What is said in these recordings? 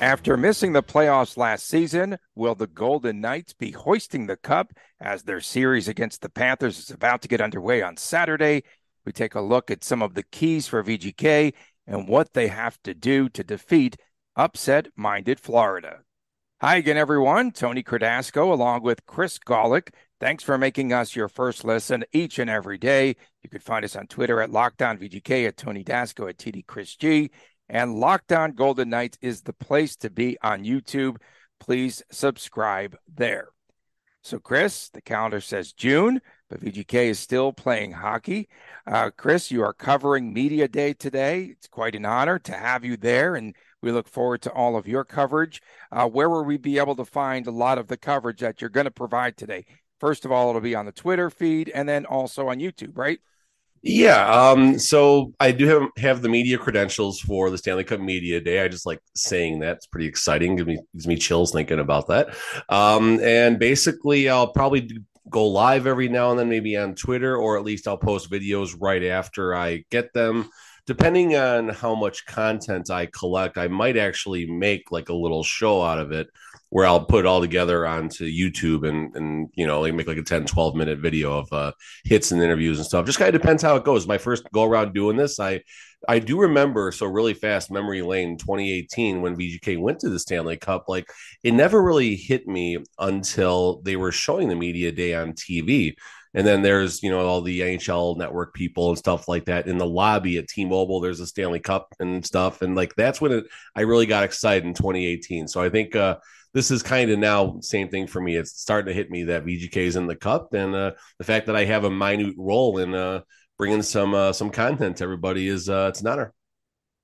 After missing the playoffs last season, will the Golden Knights be hoisting the cup as their series against the Panthers is about to get underway on Saturday? We take a look at some of the keys for VGK and what they have to do to defeat upset minded Florida. Hi again, everyone. Tony Cardasco along with Chris Gawlik. Thanks for making us your first listen each and every day. You can find us on Twitter at LockdownVGK, at Tony Dasco, at TD Chris G and Locked On Golden Knights is the place to be on YouTube. Please subscribe there. So, Chris, the calendar says June, but VGK is still playing hockey. Uh, Chris, you are covering Media Day today. It's quite an honor to have you there, and we look forward to all of your coverage. Uh, where will we be able to find a lot of the coverage that you're going to provide today? First of all, it'll be on the Twitter feed and then also on YouTube, right? Yeah. Um, so I do have, have the media credentials for the Stanley Cup Media Day. I just like saying that. It's pretty exciting. Gives me gives me chills thinking about that. Um, and basically I'll probably go live every now and then, maybe on Twitter, or at least I'll post videos right after I get them. Depending on how much content I collect, I might actually make like a little show out of it where I'll put it all together onto YouTube and and you know like make like a 10 12 minute video of uh hits and interviews and stuff just kind of depends how it goes my first go around doing this I I do remember so really fast memory lane 2018 when VGK went to the Stanley Cup like it never really hit me until they were showing the media day on TV and then there's, you know, all the NHL network people and stuff like that in the lobby at T Mobile. There's a Stanley Cup and stuff. And like that's when it, I really got excited in 2018. So I think uh, this is kind of now same thing for me. It's starting to hit me that VGK is in the cup, and uh, the fact that I have a minute role in uh, bringing some uh, some content to everybody is uh, it's an honor.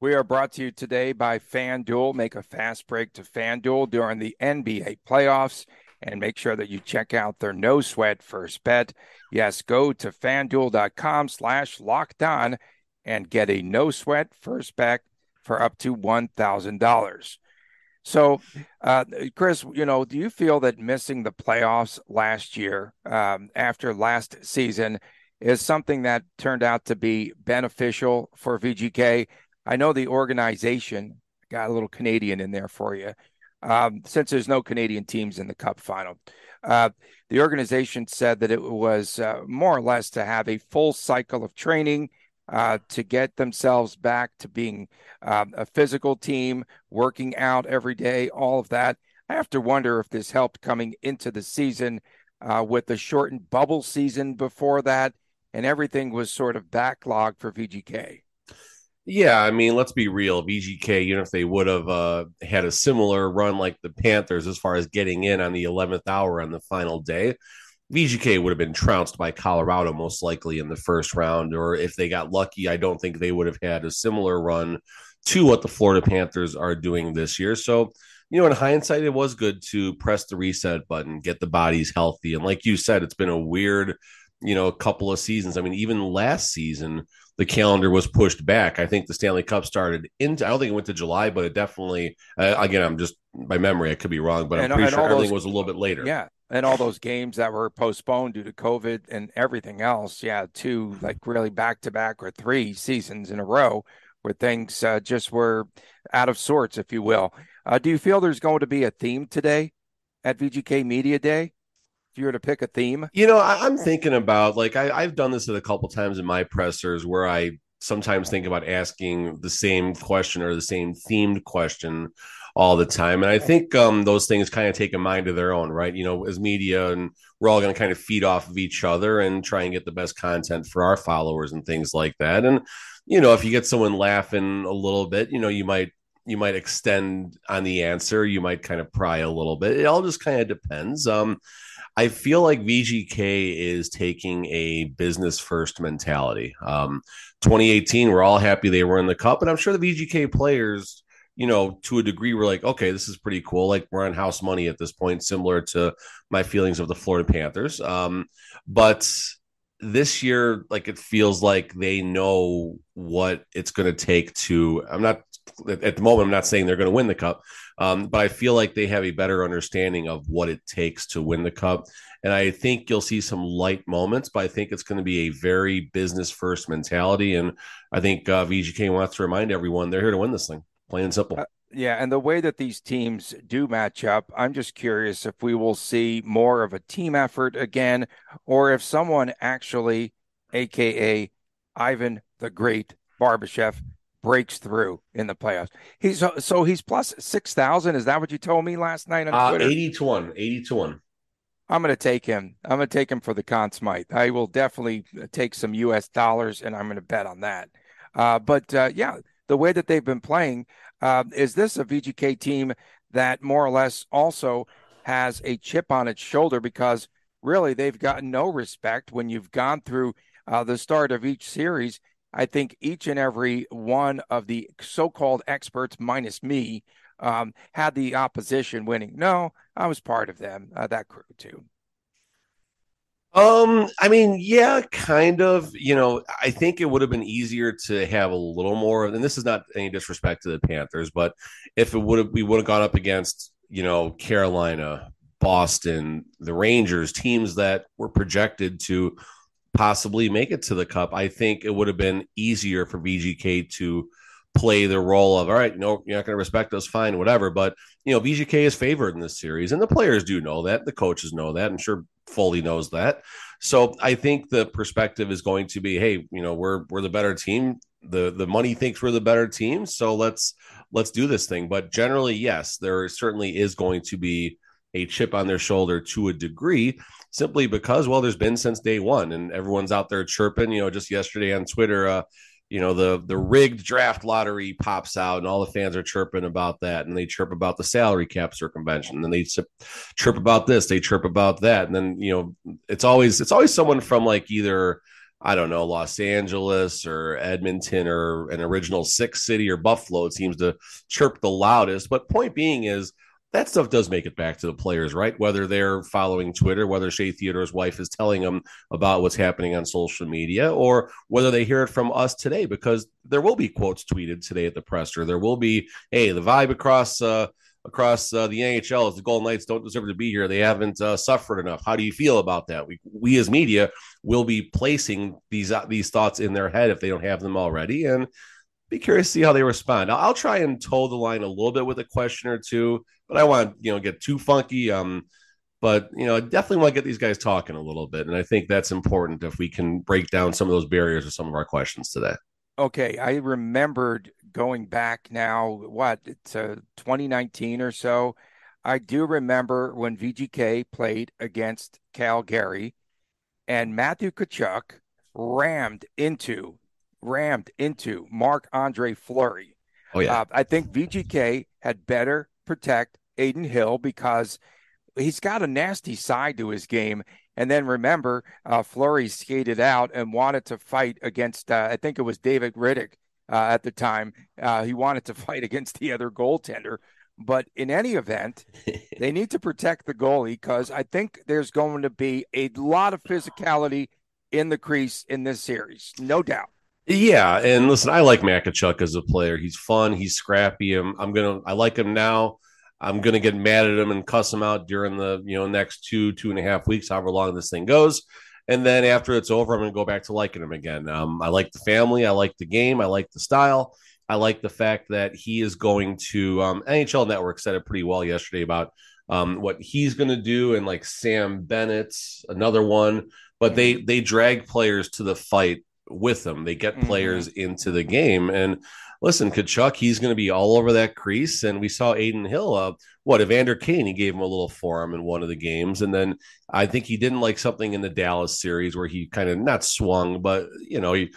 We are brought to you today by FanDuel. Make a fast break to FanDuel during the NBA playoffs and make sure that you check out their no sweat first bet. Yes, go to fanduel.com slash locked on and get a no sweat first bet for up to $1,000. So, uh, Chris, you know, do you feel that missing the playoffs last year um, after last season is something that turned out to be beneficial for VGK? I know the organization got a little Canadian in there for you. Um, since there's no Canadian teams in the Cup final, uh, the organization said that it was uh, more or less to have a full cycle of training uh, to get themselves back to being um, a physical team, working out every day, all of that. I have to wonder if this helped coming into the season uh, with the shortened bubble season before that, and everything was sort of backlogged for VGK. Yeah, I mean, let's be real. VGK, you know, if they would have uh, had a similar run like the Panthers as far as getting in on the 11th hour on the final day, VGK would have been trounced by Colorado most likely in the first round, or if they got lucky, I don't think they would have had a similar run to what the Florida Panthers are doing this year. So, you know, in hindsight, it was good to press the reset button, get the bodies healthy. And like you said, it's been a weird, you know, couple of seasons. I mean, even last season, the calendar was pushed back. I think the Stanley Cup started into, I don't think it went to July, but it definitely, uh, again, I'm just by memory, I could be wrong, but I'm pretty sure everything those, was a little bit later. Yeah and all those games that were postponed due to COVID and everything else. Yeah, two like really back to back or three seasons in a row where things uh, just were out of sorts, if you will. Uh, do you feel there's going to be a theme today at VGK Media Day? If you were to pick a theme, you know, I, am thinking about like I, I've done this a couple times in my pressers where I sometimes think about asking the same question or the same themed question all the time. And I think um, those things kind of take a mind of their own, right? You know, as media, and we're all going to kind of feed off of each other and try and get the best content for our followers and things like that. And you know, if you get someone laughing a little bit, you know, you might you might extend on the answer, you might kind of pry a little bit. It all just kind of depends. Um, I feel like VGK is taking a business first mentality. Um, 2018, we're all happy they were in the cup, and I'm sure the VGK players you know, to a degree, we're like, okay, this is pretty cool. Like we're on house money at this point, similar to my feelings of the Florida Panthers. Um, but this year, like it feels like they know what it's going to take to. I'm not at the moment. I'm not saying they're going to win the cup, um, but I feel like they have a better understanding of what it takes to win the cup. And I think you'll see some light moments, but I think it's going to be a very business first mentality. And I think uh, VGK wants to remind everyone they're here to win this thing, plain and simple. Uh, yeah, and the way that these teams do match up, I'm just curious if we will see more of a team effort again, or if someone actually, aka Ivan the Great Barbashev, breaks through in the playoffs. He's so he's plus six thousand. Is that what you told me last night on uh, Eighty to one. Eighty to one. I'm going to take him. I'm going to take him for the Conn Smythe. I will definitely take some U.S. dollars, and I'm going to bet on that. Uh, but uh, yeah, the way that they've been playing, uh, is this a VGK team that more or less also has a chip on its shoulder because really they've gotten no respect when you've gone through uh, the start of each series. I think each and every one of the so-called experts, minus me, um, had the opposition winning. No, I was part of them, uh, that crew too. Um, I mean, yeah, kind of. You know, I think it would have been easier to have a little more. And this is not any disrespect to the Panthers, but if it would have, we would have gone up against, you know, Carolina, Boston, the Rangers, teams that were projected to possibly make it to the Cup. I think it would have been easier for VGK to play the role of all right, no, you're not going to respect us, fine, whatever. But you know, VGK is favored in this series, and the players do know that. The coaches know that. I'm sure Foley knows that. So I think the perspective is going to be, hey, you know, we're we're the better team. The the money thinks we're the better team, so let's let's do this thing. But generally, yes, there certainly is going to be a chip on their shoulder to a degree, simply because well, there's been since day one, and everyone's out there chirping. You know, just yesterday on Twitter, uh, you know the the rigged draft lottery pops out and all the fans are chirping about that and they chirp about the salary cap circumvention. And they chirp about this they chirp about that. And then you know it's always it's always someone from like either I don't know Los Angeles or Edmonton or an original six city or Buffalo it seems to chirp the loudest. But point being is that stuff does make it back to the players, right? Whether they're following Twitter, whether Shea Theodore's wife is telling them about what's happening on social media, or whether they hear it from us today, because there will be quotes tweeted today at the presser. There will be, hey, the vibe across uh, across uh, the NHL is the Golden Knights don't deserve to be here. They haven't uh, suffered enough. How do you feel about that? We we as media will be placing these uh, these thoughts in their head if they don't have them already, and be curious to see how they respond. I'll, try and toe the line a little bit with a question or two, but I want you know get too funky. Um, but you know, I definitely want to get these guys talking a little bit, and I think that's important if we can break down some of those barriers with some of our questions today. Okay, I remembered going back now, what to 2019 or so. I do remember when VGK played against Calgary, and Matthew Tkachuk rammed into rammed into Marc-Andre Fleury. Oh, yeah. Uh, I think VGK had better protect Adin Hill because he's got a nasty side to his game. And then remember, uh, Fleury skated out and wanted to fight against, uh, I think it was David Rittich uh, at the time. Uh, he wanted to fight against the other goaltender. But in any event, they need to protect the goalie because I think there's going to be a lot of physicality in the crease in this series, no doubt. Yeah, and listen, I like Makachuk as a player. He's fun. He's scrappy. I'm, I'm gonna. I like him now. I'm gonna get mad at him and cuss him out during the you know next two two and a half weeks, however long this thing goes. And then after it's over, I'm gonna go back to liking him again. Um, I like the family. I like the game. I like the style. I like the fact that he is going to um, NHL Network said it pretty well yesterday about um, what he's going to do, and like Sam Bennett, another one. But they they drag players to the fight with them. They get mm-hmm. players into the game. And listen, Tkachuk, he's going to be all over that crease. And we saw Adin Hill, uh, what, Evander Kane, he gave him a little forearm in one of the games. And then I think he didn't like something in the Dallas series where he kind of not swung, but, you know, he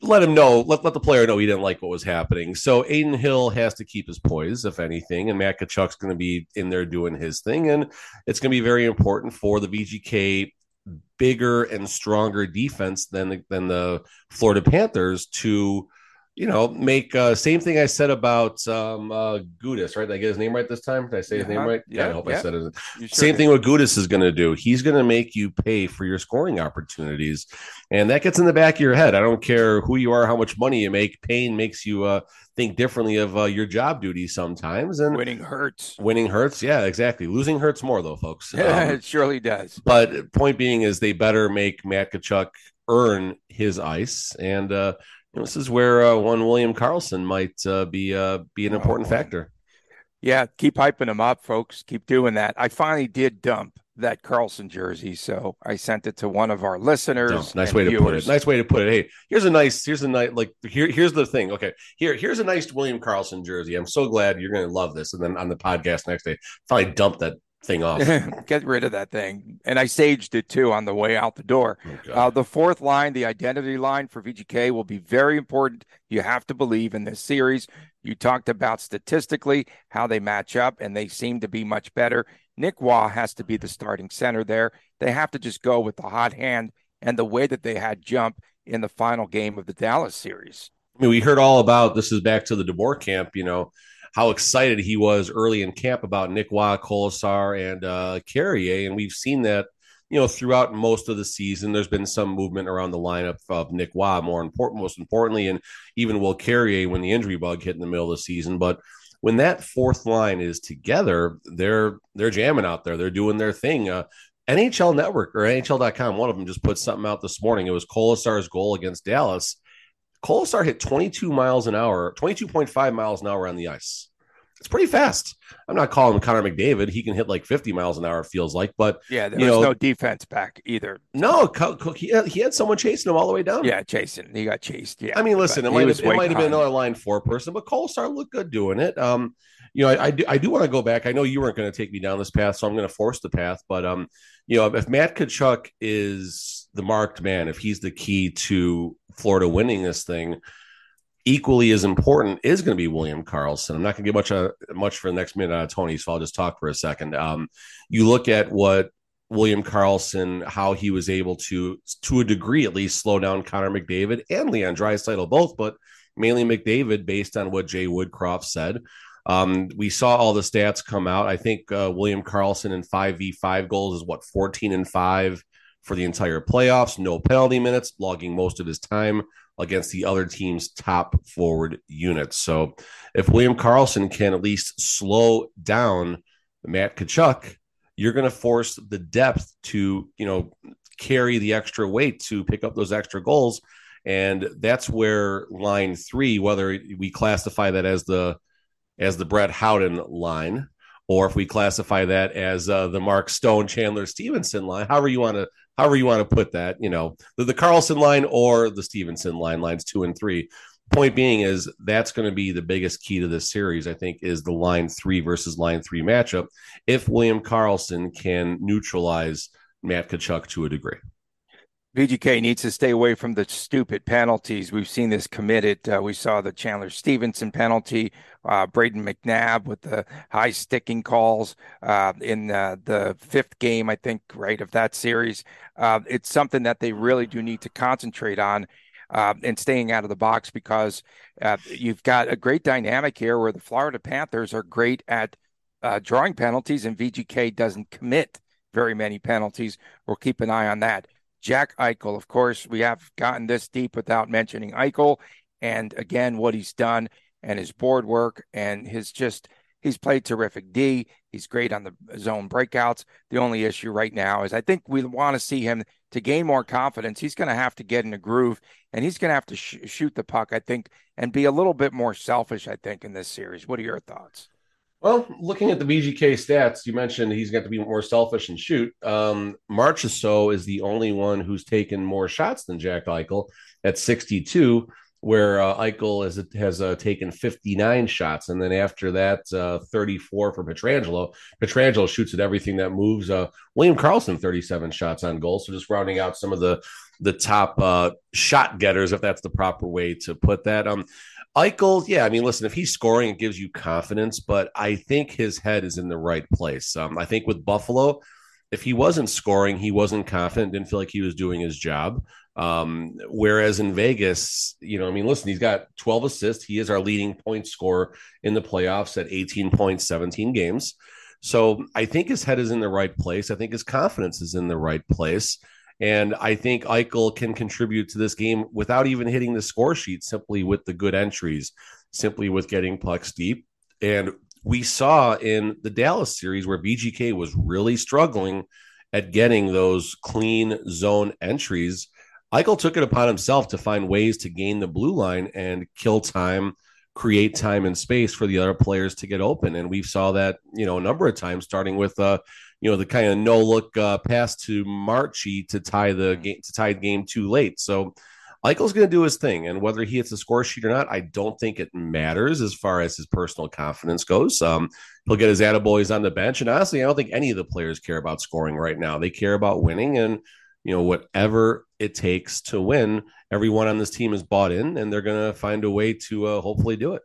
let him know, let, let the player know he didn't like what was happening. So Adin Hill has to keep his poise, if anything, and Matt Tkachuk's going to be in there doing his thing. And it's going to be very important for the VGK bigger and stronger defense than the, than the Florida Panthers to you know, make uh, same thing I said about um, uh, Gudas, right? Did I get his name right this time? Did I say his name right? Yeah, I hope yeah. I said it. Sure Same did. thing what Gudas is going to do. He's going to make you pay for your scoring opportunities, and that gets in the back of your head. I don't care who you are, how much money you make. Pain makes you uh, think differently of uh, your job duties sometimes, and Winning hurts. winning hurts. Yeah, exactly. Losing hurts more though, folks. Um, it surely does. but point being is they better make Matt Tkachuk earn his ice, and uh, this is where uh, one William Karlsson might uh, be uh, be an Oh, important factor. Yeah, keep hyping him up, folks. Keep doing that. I finally did dump that Karlsson jersey, so I sent it to one of our listeners. No, nice way to put it. Nice way to put it. Hey, here's a nice. Here's a nice. Like here. Here's the thing. Okay, here. Here's a nice William Karlsson jersey. I'm so glad you're going to love this. And then on the podcast next day, finally dump that thing off. Get rid of that thing. And I saged it too on the way out the door. Oh, Uh, the fourth line, the identity line for VGK, will be very important. You have to believe in this series. You talked about statistically how they match up, and they seem to be much better. Nick Roy has to be the starting center there. They have to just go with the hot hand and the way that they had jump in the final game of the Dallas series. I mean, we heard all about this is back to the DeBoer camp, you know, how excited he was early in camp about Nick Roy, Kolesar, and uh, Carrier. And we've seen that, you know, throughout most of the season. There's been some movement around the lineup of Nick Roy, more important, most importantly, and even Will Carrier when the injury bug hit in the middle of the season. But when that fourth line is together, they're they're jamming out there. They're doing their thing. Uh, NHL Network or NHL.com, one of them just put something out this morning. It was Kolesar's goal against Dallas. Kolesar hit 22 miles an hour, 22.5 miles an hour on the ice. It's pretty fast. I'm not calling him Connor McDavid. He can hit like 50 miles an hour, it feels like. But Yeah, there was know- no defense back either. no, he had, he had someone chasing him all the way down. Yeah, chasing. he got chased. Yeah, I mean, listen, it might have, it might have been another line four person, but Kolesar looked good doing it. Um, you know, I, I do, I do want to go back. I know you weren't going to take me down this path, so I'm going to force the path. But um, you know, if Matt Tkachuk is the marked man, if he's the key to Florida winning this thing, equally as important is going to be William Karlsson. I'm not going to get much uh, much for the next minute out of Tony, so I'll just talk for a second. Um, you look at what William Karlsson, how he was able to, to a degree at least, slow down Connor McDavid and Leon Draisaitl both, but mainly McDavid, based on what Jay Woodcroft said. Um, we saw all the stats come out. I think uh, William Karlsson in five v five goals is what fourteen and five for the entire playoffs. No penalty minutes, logging most of his time against the other team's top forward units. So if William Karlsson can at least slow down Matt Tkachuk, you're going to force the depth to, you know, carry the extra weight to pick up those extra goals. And that's where line three, whether we classify that as the as the Brett Howden line, or if we classify that as uh, the Mark Stone Chandler Stephenson line, however you want to however you want to put that, you know, the, the Karlsson line or the Stephenson line, lines two and three. Point being is that's going to be the biggest key to this series, I think, is the line three versus line three matchup. If William Karlsson can neutralize Matt Tkachuk to a degree. VGK needs to stay away from the stupid penalties. We've seen this committed. Uh, we saw the Chandler Stephenson penalty, uh, Brayden McNabb with the high sticking calls uh, in uh, the fifth game, I think, right, of that series. Uh, it's something that they really do need to concentrate on uh, and staying out of the box because you've got a great dynamic here where the Florida Panthers are great at drawing penalties and VGK doesn't commit very many penalties. We'll keep an eye on that. Jack Eichel, of course, we have gotten this deep without mentioning Eichel. And again, what he's done and his board work and his just, he's played terrific D. He's great on the zone breakouts. The only issue right now is I think we want to see him to gain more confidence. He's going to have to get in a groove and he's going to have to sh- shoot the puck, I think, and be a little bit more selfish, I think, in this series. What are your thoughts? Well, looking at the VGK stats, you mentioned he's got to be more selfish and shoot. Um, Marchessault is the only one who's taken more shots than Jack Eichel at 62, where uh, Eichel has, has uh, taken 59 shots. And then after that, uh, 34 for Pietrangelo. Pietrangelo shoots at everything that moves. Uh, William Karlsson, 37 shots on goal. So just rounding out some of the the top uh, shot getters, if that's the proper way to put that. Um, Eichel, yeah, I mean, listen, if he's scoring, it gives you confidence, but I think his head is in the right place. Um, I think with Buffalo, if he wasn't scoring, he wasn't confident, didn't feel like he was doing his job. Um, whereas in Vegas, you know, I mean, listen, he's got 12 assists. He is our leading point scorer in the playoffs at 18 points, 17 games. So I think his head is in the right place. I think his confidence is in the right place. And I think Eichel can contribute to this game without even hitting the score sheet, simply with the good entries, simply with getting pucks deep. And we saw in the Dallas series where VGK was really struggling at getting those clean zone entries. Eichel took it upon himself to find ways to gain the blue line and kill time, create time and space for the other players to get open. And we saw that, you know, a number of times, starting with, uh, you know, the kind of no look uh, pass to Marchi to tie the game to tie the game too late. So Eichel's going to do his thing, and whether he hits the score sheet or not, I don't think it matters as far as his personal confidence goes. Um, he'll get his attaboys on the bench, and honestly, I don't think any of the players care about scoring right now. They care about winning, and you know whatever it takes to win. Everyone on this team is bought in, and they're going to find a way to uh, hopefully do it.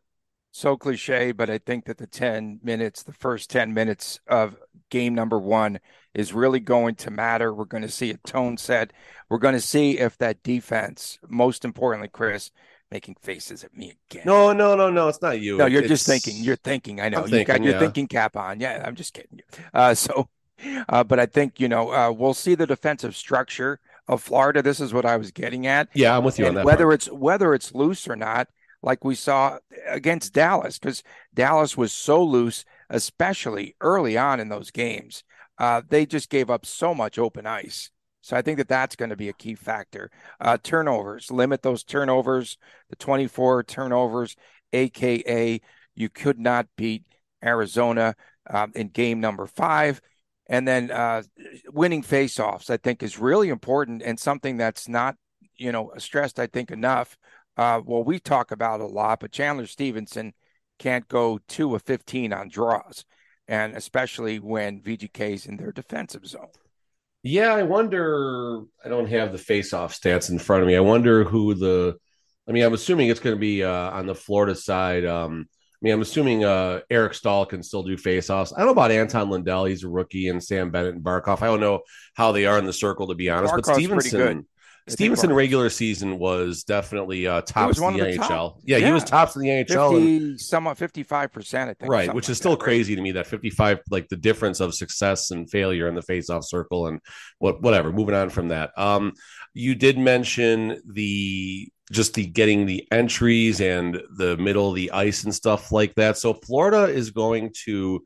So cliche, but I think that the ten minutes, the first ten minutes of game number one is really going to matter. We're going to see a tone set. We're going to see if that defense, most importantly, Chris, making faces at me again. No, no, no, no. It's not you. No, you're it's, just thinking. You're thinking. I know I'm you thinking, got your yeah. thinking cap on. Yeah, I'm just kidding you. Uh, so, uh, but I think you know uh, we'll see the defensive structure of Florida. This is what I was getting at. Yeah, I'm with you on that. whether part. it's whether it's loose or not, like we saw against Dallas, because Dallas was so loose, especially early on in those games. Uh, they just gave up so much open ice. So I think that that's going to be a key factor. Uh, turnovers, limit those turnovers, the 24 turnovers, aka you could not beat Arizona um, in game number five. And then uh, winning faceoffs, I think, is really important and something that's not, you know, stressed, I think, enough. Uh, well, we talk about a lot, but Chandler Stephenson can't go two of 15 on draws, and especially when VGK's in their defensive zone. Yeah, I wonder. I don't have the face-off stats in front of me. I wonder who the. I mean, I'm assuming it's going to be uh, on the Florida side. Um, I mean, I'm assuming uh, Eric Staal can still do face-offs. I don't know about Anton Lundell; he's a rookie, and Sam Bennett and Barkov. I don't know how they are in the circle, to be honest. Barkov's but pretty Stephenson, good. I think Stephenson Barkov's- regular season was definitely uh, tops one in the, of the NHL. top. Yeah, he was tops in the NHL. and- somewhat 55%, I think. right something which like is still that, right? crazy to me that 55 like the difference of success and failure in the face-off circle and what whatever moving on from that um you did mention the just the getting the entries and the middle of the ice and stuff like that so florida is going to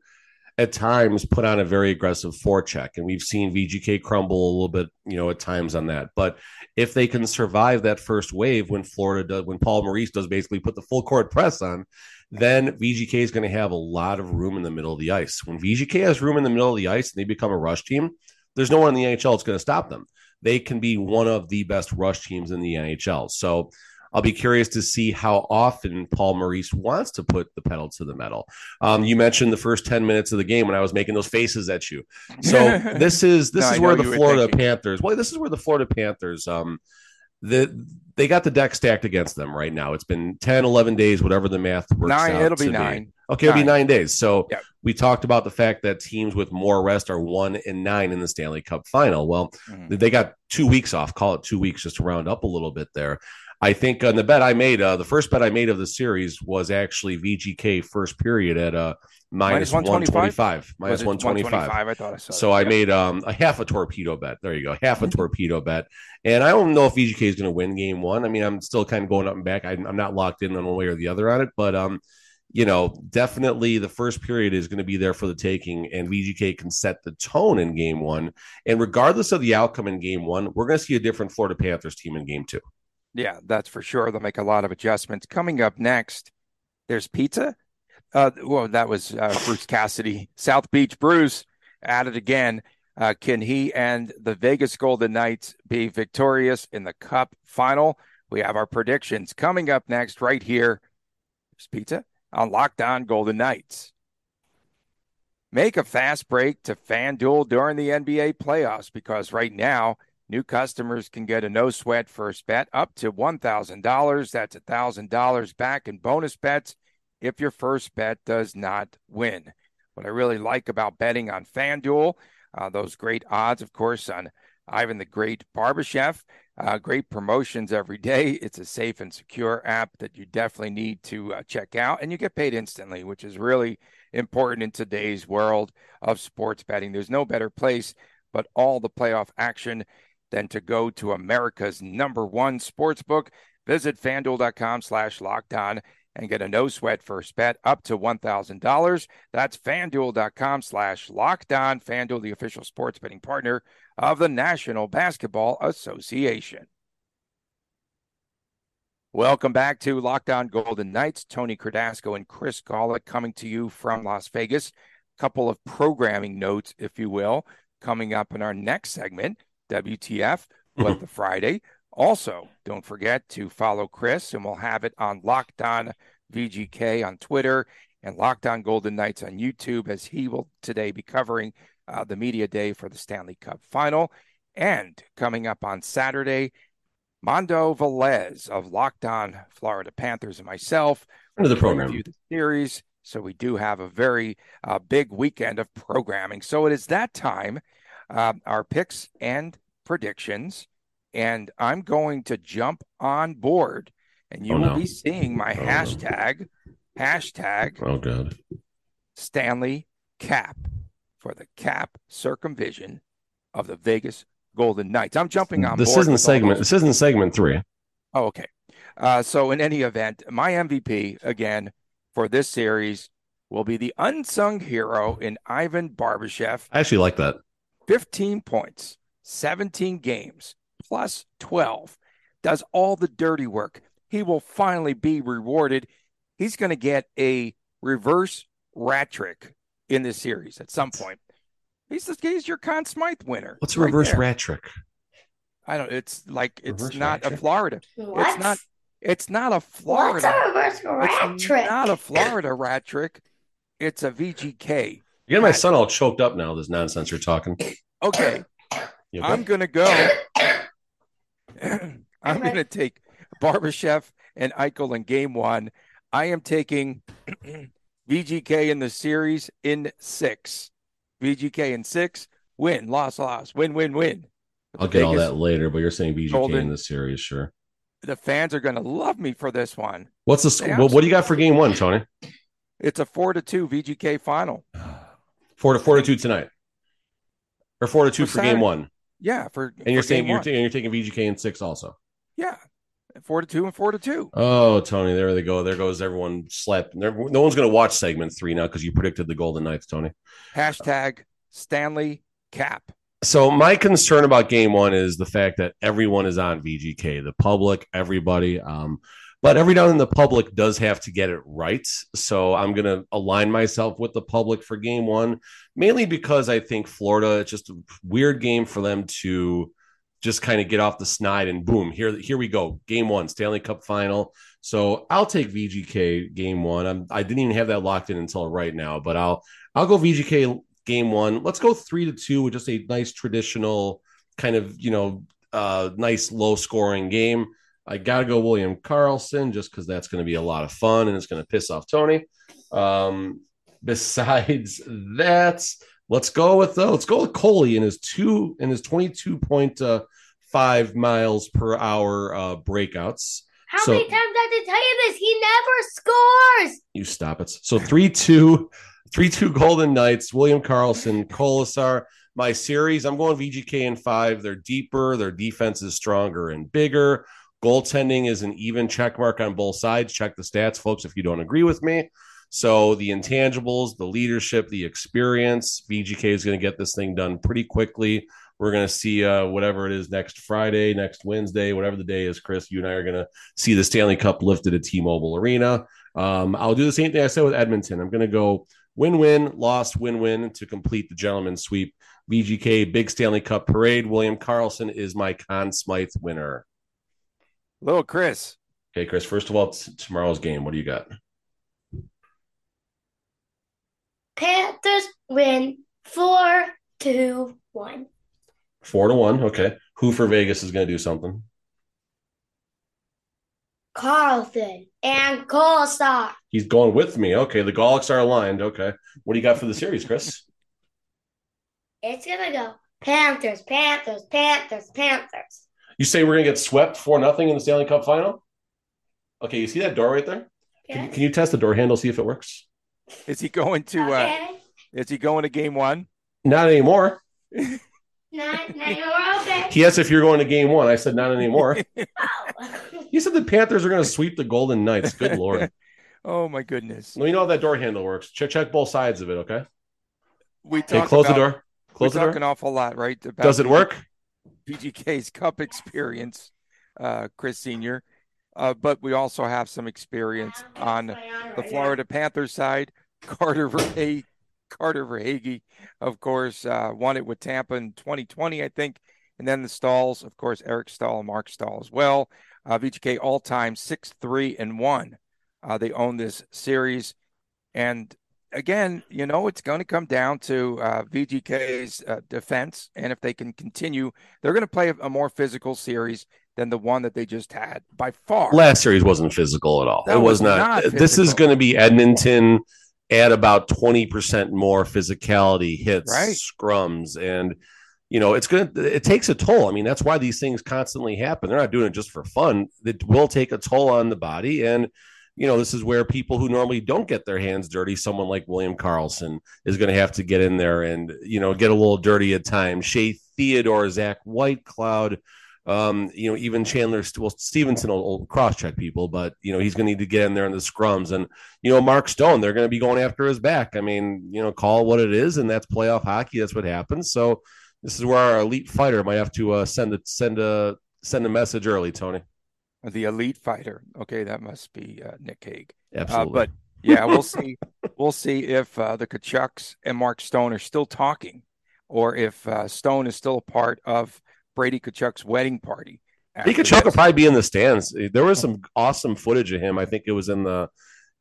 at times put on a very aggressive forecheck and we've seen vgk crumble a little bit you know at times on that but if they can survive that first wave when florida does when paul maurice does basically put the full court press on then VGK is going to have a lot of room in the middle of the ice. When VGK has room in the middle of the ice and they become a rush team, there's no one in the NHL that's going to stop them. They can be one of the best rush teams in the NHL. So I'll be curious to see how often Paul Maurice wants to put the pedal to the metal. Um, you mentioned the first 10 minutes of the game when I was making those faces at you. So this is this No, is where the Florida. Panthers. Well, this is where the Florida Panthers um the they got the deck stacked against them right now. It's been 10, 11 days, whatever the math works Nine, out it'll be nine. Okay, it'll be Nine. nine days. So Yep. we talked about the fact that teams with more rest are one and nine in the Stanley Cup final. Well, Mhm. they got two weeks off. Call it two weeks just to round up a little bit there. I think on the bet I made, uh, the first bet I made of the series was actually VGK first period at uh, minus Minus 125? 125. Minus Was it 125. I thought I saw So that. I made um, a half a torpedo bet. There you go, half a Mm-hmm. torpedo bet. And I don't know if VGK is going to win game one. I mean, I'm still kind of going up and back. I, I'm not locked in on one way or the other on it, but um, you know, definitely the first period is going to be there for the taking, and VGK can set the tone in game one. And regardless of the outcome in game one, we're going to see a different Florida Panthers team in game two. Yeah, that's for sure. They'll make a lot of adjustments. Coming up next, there's pizza. Uh, well, that was uh, Bruce Cassidy. South Beach Bruce at it again. Uh, can he and the Vegas Golden Knights be victorious in the Cup final? We have our predictions coming up next, right here. There's pizza on Locked On Golden Knights. Make a fast break to FanDuel during the NBA playoffs because right now, new customers can get a no sweat first bet up to $1,000. That's $1,000 back in bonus bets if your first bet does not win. What I really like about betting on FanDuel, uh, those great odds, of course, on Ivan the Great Barbashev. Uh, great promotions every day. It's a safe and secure app that you definitely need to uh, check out, and you get paid instantly, which is really important in today's world of sports betting. There's no better place but all the playoff action than to go to America's number one sports book. Visit fanduel.com slash locked on and get a no sweat first bet up to $1,000. That's fanduel.com slash locked on. Fanduel, the official sports betting partner of the National Basketball Association. Welcome back to Locked On Golden Knights. Tony Cardasco and Chris Gawlik coming to you from Las Vegas. A Couple of programming notes, if you will, coming up in our next segment. WTF, What the Friday. Also, don't forget to follow Chris, and we'll have it on Locked On VGK on Twitter and Locked On Golden Knights on YouTube, as he will today be covering uh, the media day for the Stanley Cup final. And coming up on Saturday, Mondo Velez of Locked On Florida Panthers and myself into the program review the series. So we do have a very uh, big weekend of programming. So it is that time. Uh, our picks and predictions, and I'm going to jump on board, and you Oh, will no. be seeing my Oh, no. hashtag hashtag Oh god. Stanley Cap for the cap circumvision of the Vegas Golden Knights. I'm jumping on This board. isn't segment. those- This isn't segment three. Oh, okay. Uh, so in any event, my MVP again for this series will be the unsung hero in Ivan Barbashev. I actually like that. 15 points, 17 games, plus 12. Does all the dirty work. He will finally be rewarded. He's going to get a reverse rat trick in this series at some point. He's the, he's your Conn Smythe winner. What's a right reverse there. rat trick? I don't. It's like it's Reverse not a? Florida. What? It's not. It's not a What's Florida. a reverse rat It's trick? not a Florida rat trick. It's a VGK. You get my son all choked up now. This nonsense you're talking. Okay, You I'm gonna go. I'm Okay. gonna take Barbashev and Eichel in game one. I am taking VGK in the series in six. VGK in six. Win, loss, loss. Win, win, win. I'll get all that later, but you're saying VGK Golden- in the series, sure. The fans are gonna love me for this one. What's the They sc- what, what do you got for game one, Tony? It's a four to two VGK final. Ah. Four to four to two tonight, or four to two For for, game one. Yeah, for And you're for saying you're, ta- you're taking VGK in six also. yeah, four to two and four to two. Oh, Tony, there they go. There goes everyone slept. No one's going to watch segment three now because you predicted the Golden Knights, Tony. Hashtag Stanley Cap. So my concern about game one is the fact that everyone is on VGK, the public, everybody. Um, but every now and then the public does have to get it right. So I'm going to align myself with the public for game one, mainly because I think Florida, it's just a weird game for them to just kind of get off the snide and boom, here, here we go. Game one, Stanley Cup final. So I'll take VGK game one. I'm, I didn't even have that locked in until right now, but I'll, I'll go VGK game one. Let's go three to two with just a nice traditional kind of, you know, uh, nice low scoring game. I got to go William Karlsson just because that's going to be a lot of fun and it's going to piss off Tony. Um, besides that, let's go with uh, let's go with Coley in his two in his twenty two point five miles per hour uh, breakouts. How So- many times I have to tell you this? He never scores. You stop it. So three two, three two Golden Knights. William Karlsson, Kolesar. My series. I'm going VGK in five. They're deeper. Their defense is stronger and bigger. Goaltending is an even check mark on both sides. Check the stats, folks, if you don't agree with me. So the intangibles, the leadership, the experience. VGK is going to get this thing done pretty quickly. We're going to see uh, whatever it is next Friday, next Wednesday, whatever the day is. Chris, you and I are going to see the Stanley Cup lifted at T-Mobile Arena. Um, I'll do the same thing I said with Edmonton. I'm going to go win-win, loss, win-win to complete the gentleman's sweep. VGK Big Stanley Cup parade. William Karlsson is my Conn Smythe winner. Little Chris. Okay, Chris. First of all, t- tomorrow's game. What do you got? Panthers win four to one. Four to one. Okay. Who for Vegas is going to do something? Karlsson and Kolesar. He's going with me. Okay. The Gawliks are aligned. Okay. What do you got for the series, Chris? It's gonna go Panthers, Panthers, Panthers, Panthers. You say we're gonna get swept for nothing in the Stanley Cup final? Okay, you see that door right there? Can, you, can you test the door handle, see if it works? Is he going to? Uh, is he going to game one? Not anymore. Nine, nine more. Okay. He asked if you're going to game one. I said not anymore. Oh. he said the Panthers are gonna sweep the Golden Knights. Good lord. Oh my goodness. Let me know how that door handle works. Check check both sides of it, okay? We Okay, talk close the door. Close we the talk an awful lot, right? About Does it work? VGK's Cup experience, uh, Chris Senior, uh, but we also have some experience on the Florida Panthers side. Carter Verhaeghe, Carter Verhaeghe, of course, uh, won it with Tampa in 2020, I think. And then the Staals, of course, Eric Staal and Marc Staal as well. Uh, VGK all time six, three, and one. Uh, they own this series. And again, you know, it's going to come down to uh, VGK's uh, defense. And if they can continue, they're going to play a, a more physical series than the one that they just had by far. Last series wasn't physical at all. That it was, was not. not this is going to be Edmonton at about 20% more physicality hits, Right. scrums and you know, it's going to it takes a toll. I mean, that's why these things constantly happen. They're not doing it just for fun. It will take a toll on the body and you know, this is where people who normally don't get their hands dirty, someone like William Karlsson is going to have to get in there and, you know, get a little dirty at times. Shea Theodore, Zach Whitecloud, um, you know, even Chandler, well, Stephenson will, will cross check people, but, you know, he's going to need to get in there in the scrums. And, you know, Mark Stone, they're going to be going after his back. I mean, you know, call what it is, and that's playoff hockey. That's what happens. So this is where our elite fighter might have to uh, send a, send a, send a message early, Tony. The elite fighter. Okay, that must be uh, Nick Hague. Uh, Absolutely. but yeah, we'll see. we'll see if uh, the Tkachuks and Mark Stone are still talking, or if uh, Stone is still a part of Brady Tkachuk's wedding party. He Chuck will probably be in the stands. There was some awesome footage of him. I think it was in the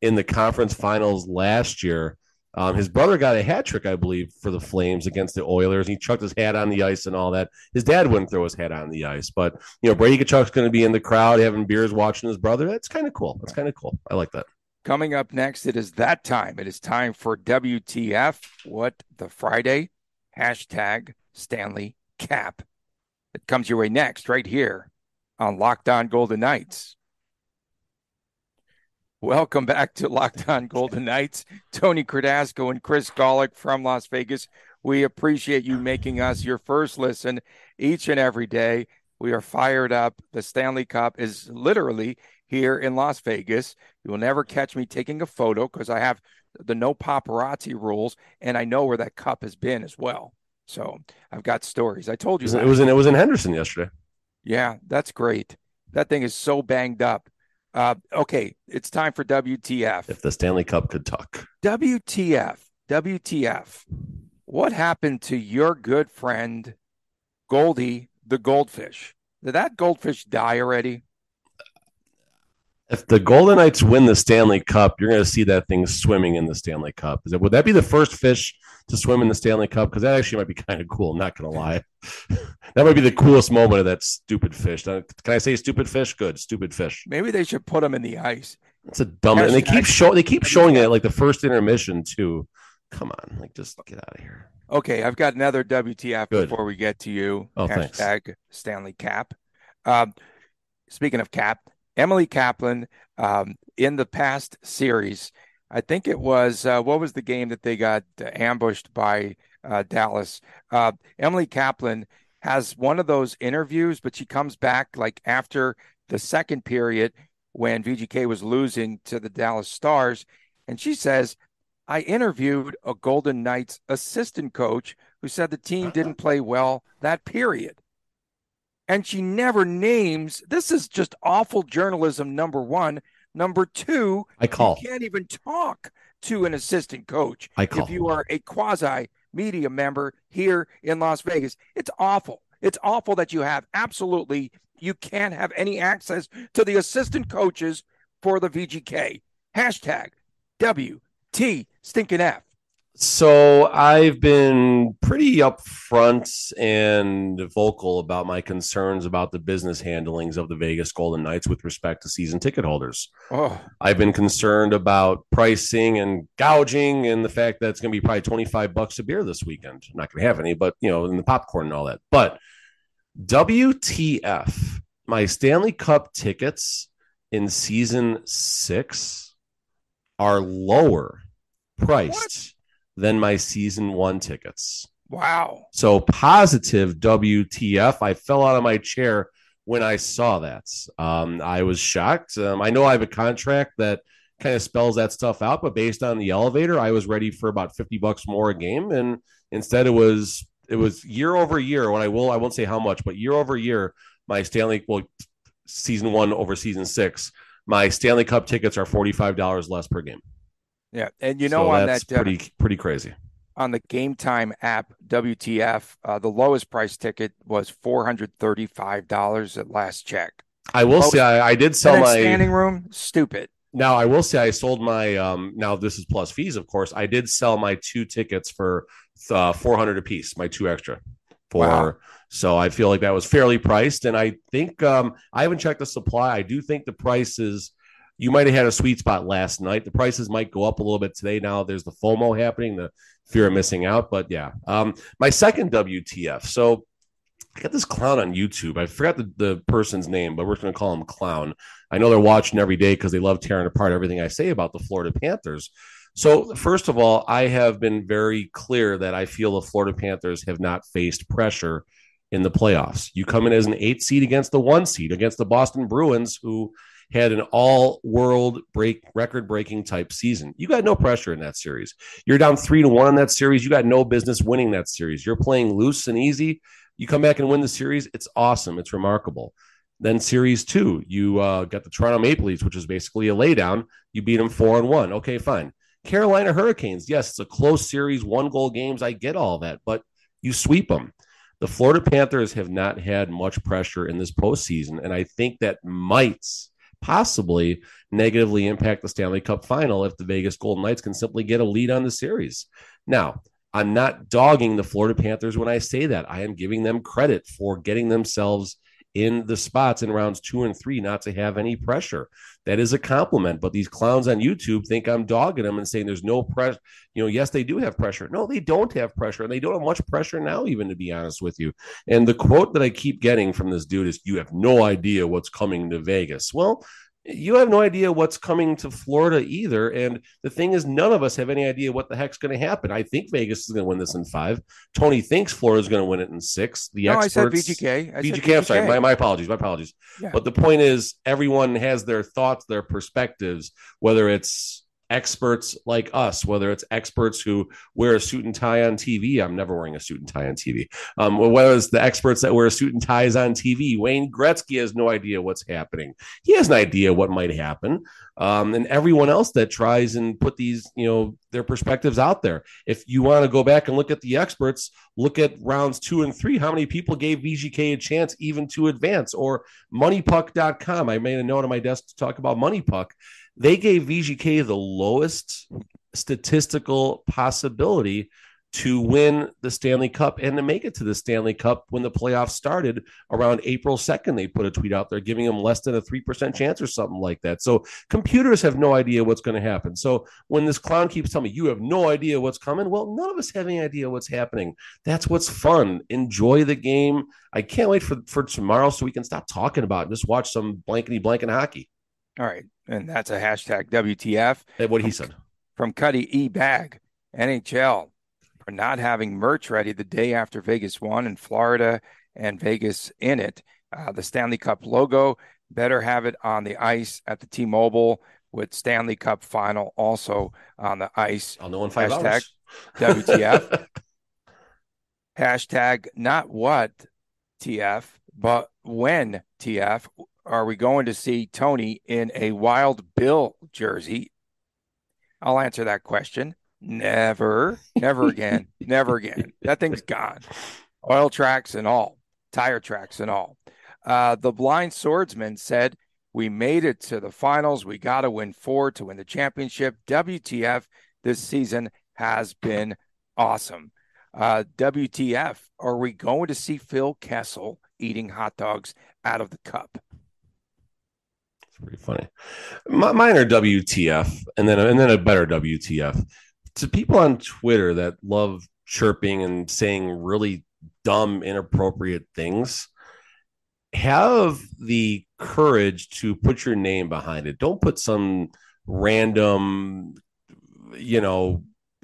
in the conference finals last year. Um, his brother got a hat trick, I believe, for the Flames against the Oilers. He chucked his hat on the ice and all that. His dad wouldn't throw his hat on the ice, but you know Brady Tkachuk's going to be in the crowd having beers, watching his brother. That's kind of cool. That's kind of cool. I like that. Coming up next, it is that time. It is time for WTF. What the Friday hashtag Stanley Cap. It comes your way next, right here on Locked On Golden Knights. Welcome back to Locked On Golden Knights. Tony Cardasco and Chris Gawlik from Las Vegas. We appreciate you making us your first listen each and every day. We are fired up. The Stanley Cup is literally here in Las Vegas. You will never catch me taking a photo because I have the no paparazzi rules and I know where that cup has been as well. So I've got stories. I told It you was, that. it was in it was in Henderson yesterday. Yeah, that's great. That thing is so banged up. Uh, okay, it's time for WTF. If the Stanley Cup could talk, WTF. WTF. What happened to your good friend Goldie the goldfish? Did that goldfish die already? If the Golden Knights win the Stanley Cup, you're going to see that thing swimming in the Stanley Cup. Is it, would that be the first fish to swim in the Stanley Cup? Because that actually might be kind of cool. I'm not going to lie. that might be the coolest moment of that stupid fish. Can I say stupid fish? Good, stupid fish. Maybe they should put them in the ice. It's a dumb. And they keep Hashtag- show. They keep showing it like the first intermission too. Come on, like just get out of here. Okay, I've got another WTF Good. before we get to you. Oh, thanks. Hashtag Stanley Cap. Um, speaking of Cap, Emily Kaplan um, in the past series, I think it was uh, what was the game that they got uh, ambushed by uh, Dallas? Uh, Emily Kaplan has one of those interviews, but she comes back like after the second period when VGK was losing to the Dallas Stars, and she says, I interviewed a Golden Knights assistant coach who said the team didn't play well that period. And she never names this is just awful journalism, number one. Number two, I call. you can't even talk to an assistant coach I call. if you are a quasi media member here in Las Vegas. It's awful. It's awful that you have absolutely you can't have any access to the assistant coaches for the VGK. Hashtag WT stinking F. So I've been pretty upfront and vocal about my concerns about the business handlings of the Vegas Golden Knights with respect to season ticket holders. Oh, I've been concerned about pricing and gouging and the fact that it's going to be probably 25 bucks a beer this weekend. I'm not going to have any, but you know, and the popcorn and all that. But WTF, my Stanley Cup tickets in season six are lower priced than my season one tickets. wow. So positive WTF. I fell out of my chair when I saw that. Um, I was shocked. Um, I know I have a contract that kind of spells that stuff out, but based on the elevator, I was ready for about 50 bucks more a game. And instead it was, it was year over year. when I will, I won't say how much, but year over year, my Stanley, well, season one over season six, my Stanley Cup tickets are $45 less per game. Yeah, and you know So on that's that uh, pretty, pretty crazy. on the Game Time app, WTF, uh, the lowest price ticket was four hundred thirty-five dollars at last check. I will Oh, say I, I did sell my standing room, stupid. Now I will say I sold my um now this is plus fees of course. I did sell my two tickets for uh, 400 a piece, my two extra. For Wow. so I feel like that was fairly priced and I think um I haven't checked the supply. I do think the prices you might have had a sweet spot last night. The prices might go up a little bit today now. There's the FOMO happening, the fear of missing out, but yeah. Um my second WTF. So I got this clown on YouTube. I forgot the, the person's name, but we're going to call him Clown. I know they're watching every day because they love tearing apart everything I say about the Florida Panthers. So, first of all, I have been very clear that I feel the Florida Panthers have not faced pressure in the playoffs. You come in as an eight seed against the one seed, against the Boston Bruins, who had an all world break record breaking type season. You got no pressure in that series. You're down three to one in that series. You got no business winning that series. You're playing loose and easy. You come back and win the series. It's awesome. It's remarkable. Then series two, you uh, got the Toronto Maple Leafs, which is basically a laydown. You beat them four and one. Okay, fine. Carolina Hurricanes, yes, it's a close series, one goal games. I get all that, but you sweep them. The Florida Panthers have not had much pressure in this postseason, and I think that might possibly negatively impact the Stanley Cup final if the Vegas Golden Knights can simply get a lead on the series. Now, I'm not dogging the Florida Panthers when I say that. I am giving them credit for getting themselves in the spots in rounds two and three not to have any pressure. That is a compliment. But these clowns on YouTube think I'm dogging them and saying there's no pressure. You know, yes, they do have pressure. No, they don't have pressure. And they don't have much pressure now, even to be honest with you. And the quote that I keep getting from this dude is, You have no idea what's coming to Vegas. Well, you have no idea what's coming to Florida either. And the thing is, none of us have any idea what the heck's going to happen. I think Vegas is going to win this in five. Tony thinks Florida's going to win it in six. The no, experts, I said VGK. I said VGK, I'm sorry. My, my apologies. My apologies. Yeah. But the point is, everyone has their thoughts, their perspectives, whether it's experts like us, whether it's experts who wear a suit and tie on TV. I'm never wearing a suit and tie on TV. Um, whether it's the experts that wear a suit and ties on TV. Wayne Gretzky has no idea what's happening. He has an idea what might happen. Um, and everyone else that tries and put these, you know, their perspectives out there. If you want to go back and look at the experts, look at rounds two and three. How many people gave VGK a chance even to advance? Or moneypuck.com. I made a note on my desk to talk about Money Puck. They gave VGK the lowest statistical possibility to win the Stanley Cup and to make it to the Stanley Cup when the playoffs started around April 2nd. They put a tweet out there giving them less than a 3% chance or something like that. So computers have no idea what's going to happen. So when this clown keeps telling me, you have no idea what's coming, well, none of us have any idea what's happening. That's what's fun. Enjoy the game. I can't wait for, for tomorrow so we can stop talking about it just watch some blankety blank hockey. All right. And that's a hashtag WTF Hey, what he said. from Cuddy E Bag, NHL, for not having merch ready the day after Vegas won in Florida and Vegas in it. Uh, the Stanley Cup logo, better have it on the ice at the T Mobile with Stanley Cup final also on the ice. I'll know in five Hashtag hours. WTF. Hashtag not what TF, but when TF are we going to see Tony in a Wild Bill jersey? I'll answer that question. Never, never again, never again. That thing's gone. Oil tracks and all, tire tracks and all. Uh, the blind swordsman said, We made it to the finals. We got to win four to win the championship. WTF this season has been awesome. Uh, WTF, are we going to see Phil Kessel eating hot dogs out of the cup? Pretty funny. My, mine are WTF, and then and then a better WTF. To people on Twitter that love chirping and saying really dumb, inappropriate things, have the courage to put your name behind it. Don't put some random, you know,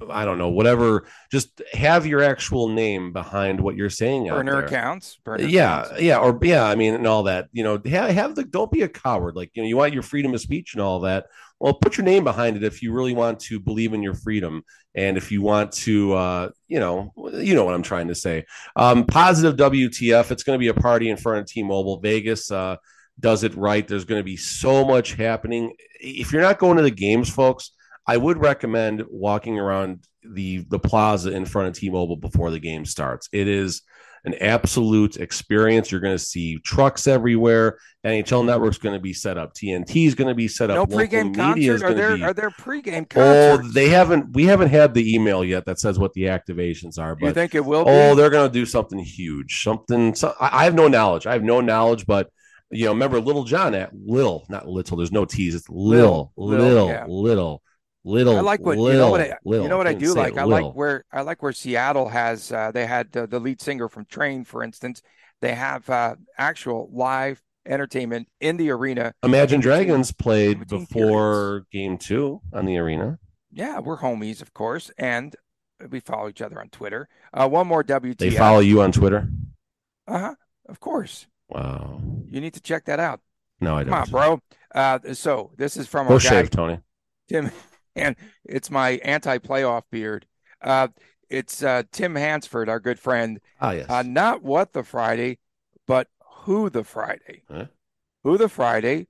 I don't know, whatever. Just have your actual name behind what you're saying. Burner out there. accounts. Burner yeah, accounts. yeah, or yeah. I mean, and all that. You know, have, have the. Don't be a coward. Like you know, you want your freedom of speech and all that. Well, put your name behind it if you really want to believe in your freedom, and if you want to, uh, you know, you know what I'm trying to say. Um, positive WTF. It's going to be a party in front of T-Mobile Vegas. Uh, does it right. There's going to be so much happening. If you're not going to the games, folks, I would recommend walking around the the plaza in front of T-Mobile before the game starts. It is an absolute experience. You're going to see trucks everywhere. NHL mm-hmm. Network's going to be set up. TNT is going to be set up. No Local pregame concert. Are there be. are there pregame Oh, they haven't. We haven't had the email yet that says what the activations are. But you think it will? oh, be? they're going to do something huge. Something. So, I I have no knowledge. I have no knowledge, but you know, remember Little John at Lil, not Little. There's no T's. It's Lil, Lil, Lil, yeah. Little, Little. I like what Lil, you know. What I, Lil. you know what I do like. I like where I like where Seattle has. Uh, they had uh, the lead singer from Train, for instance. They have uh, actual live entertainment in the arena. Imagine Dragons played before game two on the arena. Yeah, we're homies, of course, and we follow each other on Twitter. Uh, one more WTF. They follow you on Twitter. Uh huh. Of course, Wow. you need to check that out. No, I don't. Come on, bro. Uh, so this is from Go our guy shave, Tony. Tim, and it's my anti-playoff beard. Uh, it's uh, Tim Hansford, our good friend. Ah, yes. Uh, not what the Friday, but who the Friday. Huh? Who the Friday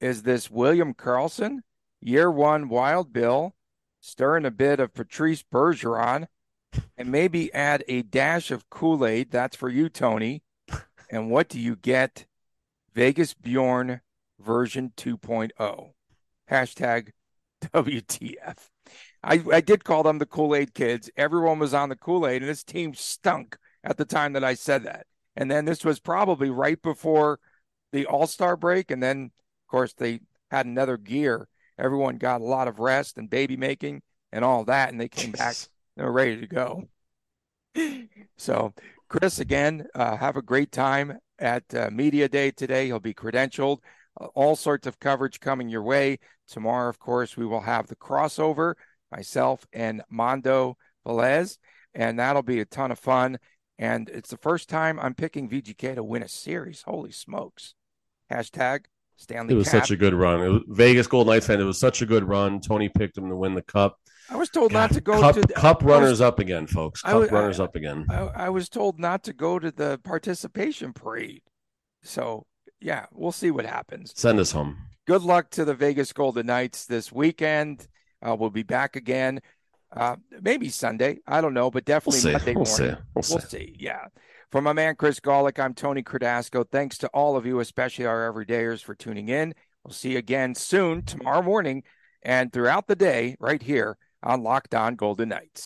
is this William Karlsson, year one Wild Bill, stirring a bit of Patrice Bergeron, and maybe add a dash of Kool Aid. That's for you, Tony. And what do you get? Vegas Born version 2.0. Hashtag WTF. I, I did call them the Kool Aid kids. Everyone was on the Kool Aid, and this team stunk at the time that I said that. And then this was probably right before the All Star break. And then, of course, they had another gear. Everyone got a lot of rest and baby making and all that. And they came back, they were ready to go. So, Chris, again, uh, have a great time at uh, Media Day today. He'll be credentialed. All sorts of coverage coming your way. Tomorrow, of course, we will have the crossover, myself and Mondo Velez, and that'll be a ton of fun. And it's the first time I'm picking VGK to win a series. Holy smokes. Hashtag Stanley It was Cap. such a good run. Was, Vegas Golden Knights fan. It was such a good run. Tony picked him to win the cup. I was told not to go cup, to the, cup I was- runners up again, folks. Cup was- runners I- up again. I, I was told not to go to the participation parade. So, yeah, we'll see what happens. Send us home. Good luck to the Vegas Golden Knights this weekend. Uh, we'll be back again, uh, maybe Sunday. I don't know, but We'll definitely. Monday We'll morning. see. We'll see. We'll see. Yeah. For my man Chris Gawlik, I'm Tony Cardasco. Thanks to all of you, especially our everydayers, for tuning in. We'll see you again soon, tomorrow morning, and throughout the day, right here on Locked On Golden Knights.